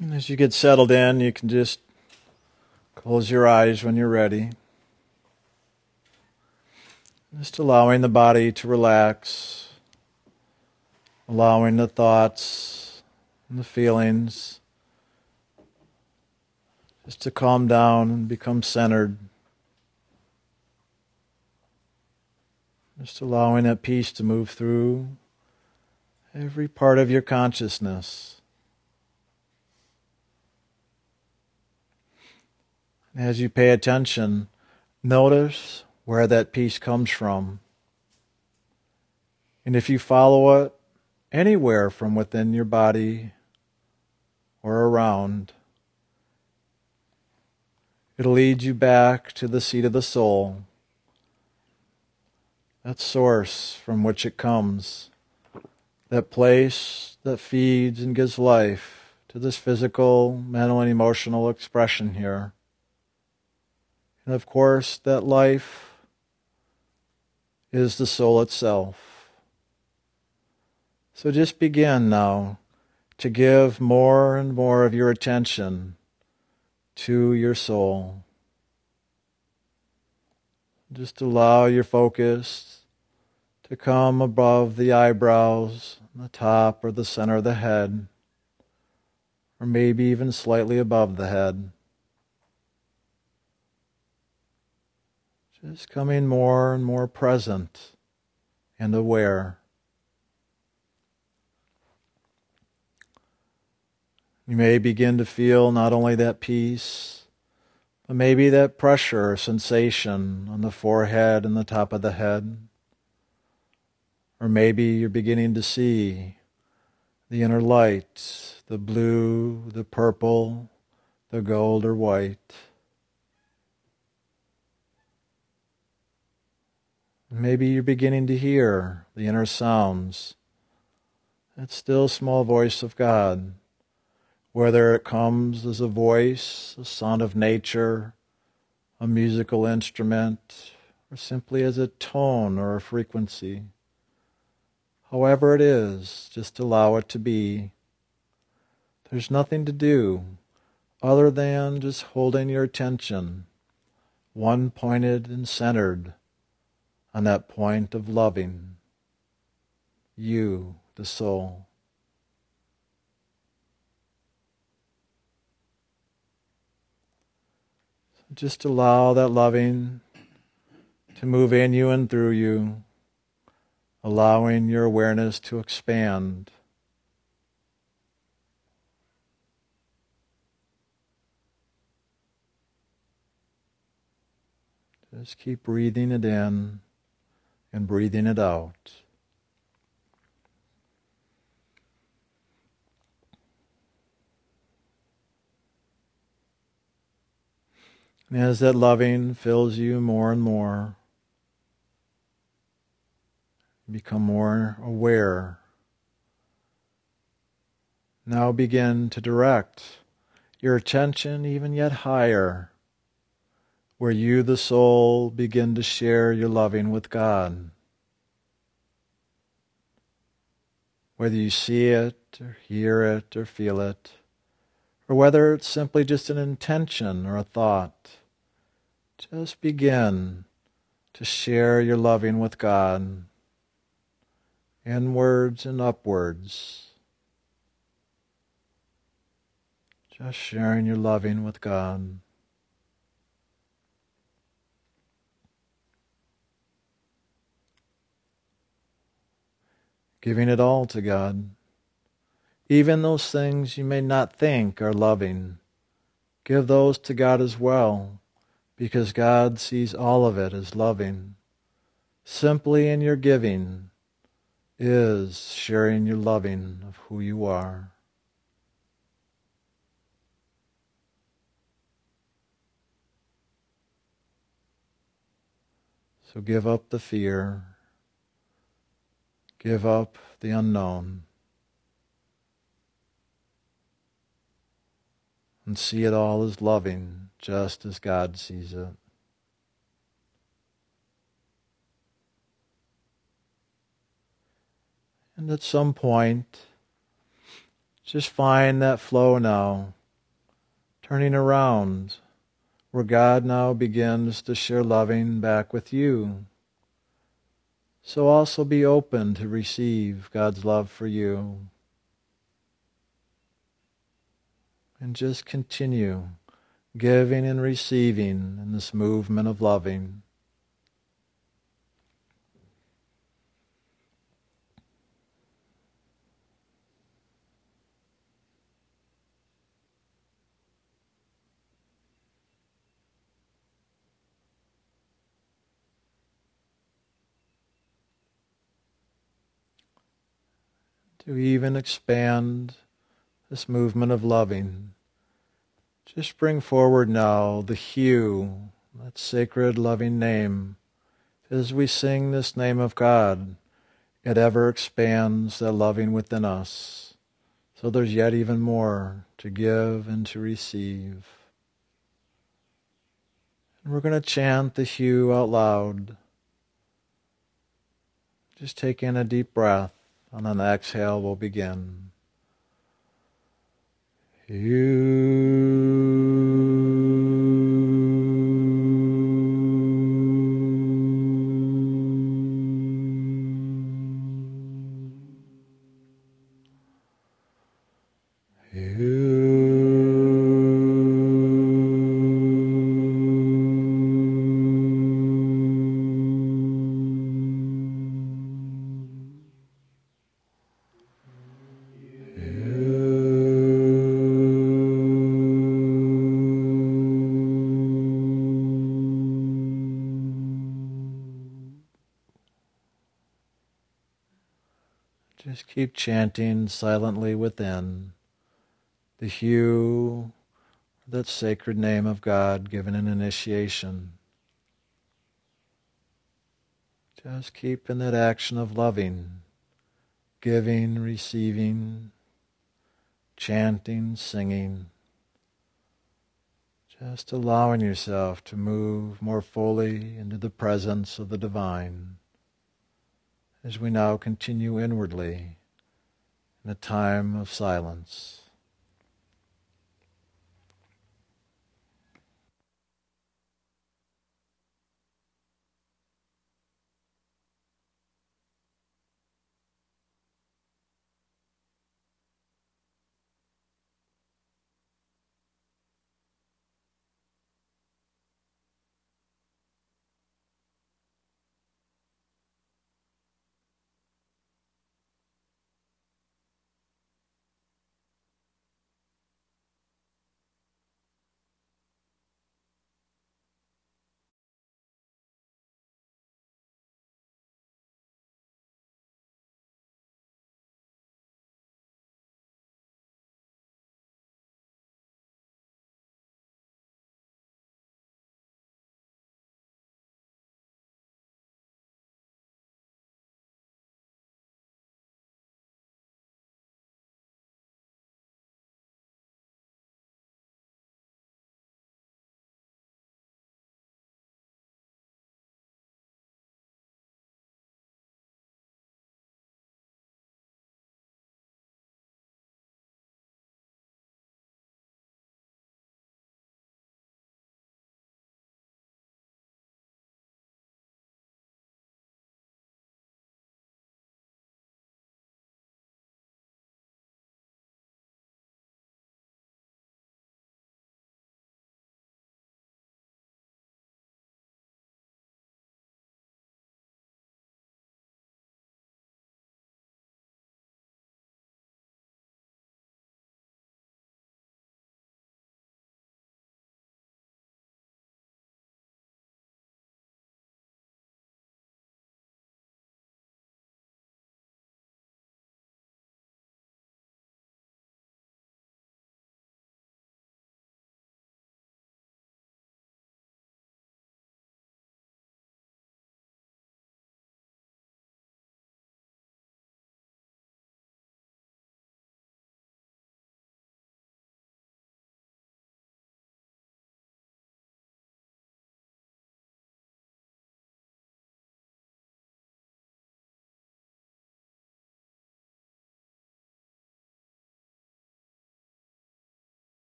And as you get settled in, you can just close your eyes when you're ready. Just allowing the body to relax, allowing the thoughts and the feelings just to calm down and become centered. Just allowing that peace to move through every part of your consciousness. As you pay attention, notice where that peace comes from. And if you follow it anywhere from within your body or around, it'll lead you back to the seat of the soul, that source from which it comes, that place that feeds and gives life to this physical, mental, and emotional expression here. And of course, that life is the soul itself. So just begin now to give more and more of your attention to your soul. Just allow your focus to come above the eyebrows, the top or the center of the head, or maybe even slightly above the head. Just coming more and more present and aware. You may begin to feel not only that peace, but maybe that pressure or sensation on the forehead and the top of the head. Or maybe you're beginning to see the inner light, the blue, the purple, the gold or white. Maybe you're beginning to hear the inner sounds, that still small voice of God, whether it comes as a voice, a sound of nature, a musical instrument, or simply as a tone or a frequency. However it is, just allow it to be. There's nothing to do other than just holding your attention, one pointed and centered on that point of loving you, the soul. Just allow that loving to move in you and through you, allowing your awareness to expand. Just keep breathing it in and breathing it out. And as that loving fills you more and more, become more aware. Now begin to direct your attention even yet higher where you, the soul, begin to share your loving with God. Whether you see it, or hear it, or feel it, or whether it's simply just an intention or a thought, just begin to share your loving with God, inwards and upwards. Just sharing your loving with God. Giving it all to God. Even those things you may not think are loving, give those to God as well, because God sees all of it as loving. Simply in your giving is sharing your loving of who you are. So give up the fear. Give up the unknown and see it all as loving, just as God sees it. And at some point, Just find that flow now, turning around, where God now begins to share loving back with you. So also be open to receive God's love for you. And just continue giving and receiving in this movement of loving. To even expand this movement of loving. Just bring forward now the HU, that sacred loving name. As we sing this name of God, it ever expands that loving within us. So there's yet even more to give and to receive. And we're going to chant the HU out loud. Just take in a deep breath. On an exhale, we'll begin. You. Keep chanting silently within the HU, that sacred name of God given in initiation. Just keep in that action of loving, giving, receiving, chanting, singing. Just allowing yourself to move more fully into the presence of the divine as we now continue inwardly in a time of silence.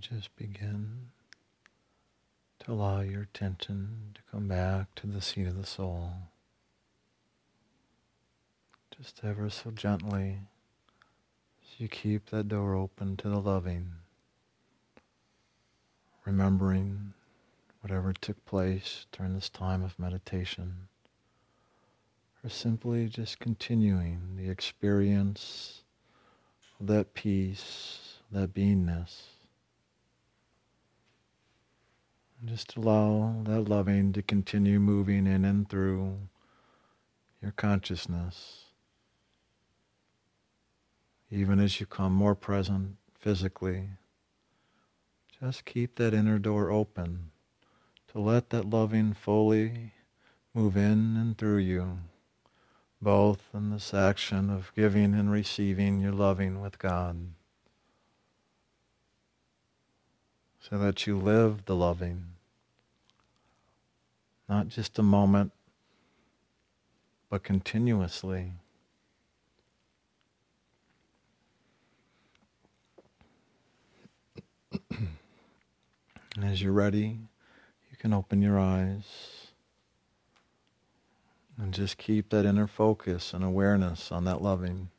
Just begin to allow your attention to come back to the seat of the soul. Just ever so gently as you keep that door open to the loving, remembering whatever took place during this time of meditation, or simply just continuing the experience of that peace, that beingness. Just allow that loving to continue moving in and through your consciousness. Even as you come more present physically, just keep that inner door open to let that loving fully move in and through you, both in this action of giving and receiving your loving with God, so that you live the loving, not just a moment, but continuously. and as you're ready, you can open your eyes and just keep that inner focus and awareness on that loving.